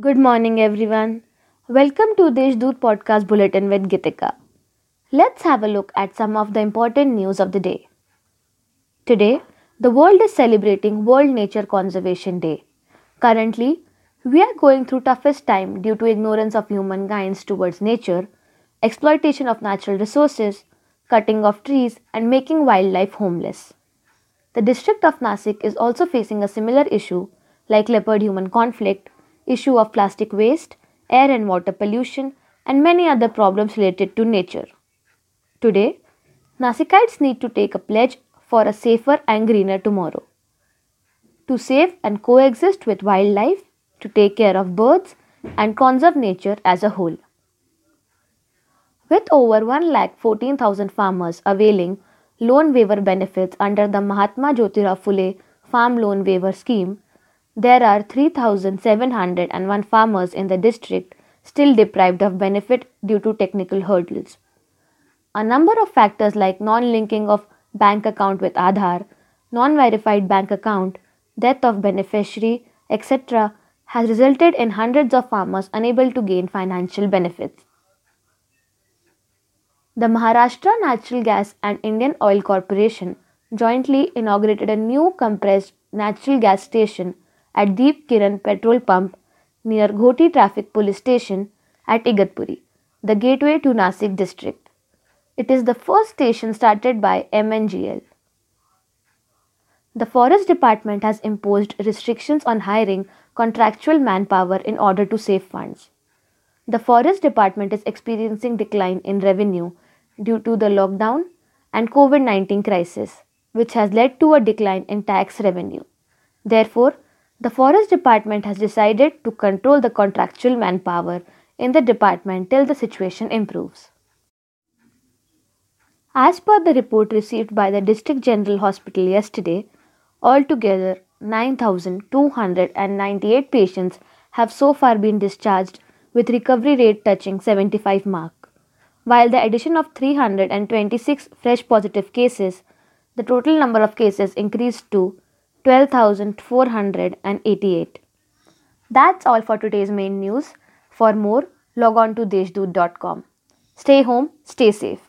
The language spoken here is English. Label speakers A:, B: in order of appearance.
A: Good morning, everyone. Welcome to Deshdoot Podcast Bulletin with Gitika. Let's have a look at some of the important news of the day. Today, the world is celebrating World Nature Conservation Day. Currently, we are going through toughest time due to ignorance of humankind towards nature, exploitation of natural resources, cutting of trees, and making wildlife homeless. The district of Nasik is also facing a similar issue like leopard human conflict, issue of plastic waste, air and water pollution, and many other problems related to nature. Today, Nasikites need to take a pledge for a safer and greener tomorrow. To save and coexist with wildlife, to take care of birds, and conserve nature as a whole. With over 1,14,000 farmers availing loan waiver benefits under the Mahatma Jyotirao Phule Farm Loan Waiver Scheme, there are 3,701 farmers in the district still deprived of benefit due to technical hurdles. A number of factors like non linking of bank account with Aadhaar, non verified bank account, death of beneficiary, etc., has resulted in hundreds of farmers unable to gain financial benefits. The Maharashtra Natural Gas and Indian Oil Corporation jointly inaugurated a new compressed natural gas station at Deep Kiran petrol pump near Ghoti Traffic Police Station at Igatpuri, the gateway to Nasik district. It is the first station started by MNGL. The Forest Department has imposed restrictions on hiring contractual manpower in order to save funds. The Forest Department is experiencing decline in revenue due to the lockdown and COVID 19 crisis, which has led to a decline in tax revenue. Therefore, the Forest Department has decided to control the contractual manpower in the department till the situation improves. As per the report received by the District General Hospital yesterday, altogether 9,298 patients have so far been discharged with recovery rate touching 75 mark. While the addition of 326 fresh positive cases, the total number of cases increased to 12,488. That's all for today's main news. For more, log on to deshdoot.com. Stay home, stay safe.